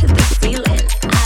to the ceiling.